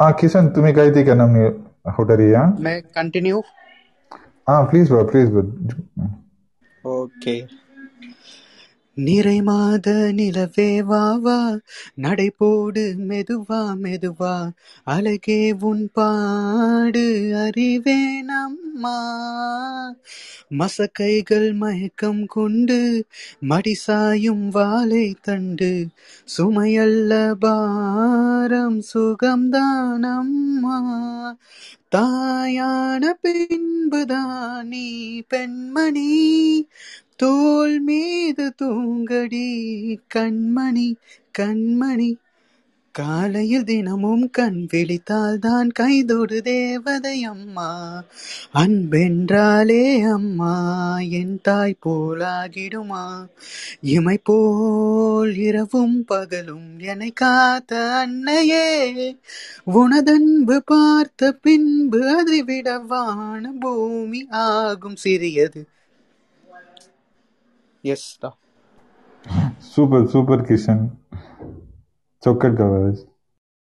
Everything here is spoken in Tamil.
हाँ किशन तुम्ही काही ती करना मी होटरिया मैं कंटिन्यू हाँ please bro please bro okay நிறை மாத நிலவே வா வா. நடை போடு மெதுவா மெதுவா. அழகே உன் பாடு அறிவேனம்மா மசக்கைகள் மயக்கம் கொண்டு மடிசாயும் வாழை தண்டு. சுமையல்ல பாரம் சுகம்தான் அம்மா. தாயான பின்புதான் நீ பெண்மணி. தோல் மீது தூங்கடி கண்மணி கண்மணி. காலையில் தினமும் கண் விழித்தால் தான் கைதொடு தேவதை அம்மா. அன்பென்றாலே அம்மா என் தாய் போலாகிடுமா? இமை போல் இரவும் பகலும் என்னை காத்த அன்னையே. உனதன்பு பார்த்த பின்பு அதை வான பூமி ஆகும் சிறியது. எஸ் தான் சூப்பர் சூப்பர் கிஷன் சொக்கட் கவரேஜ்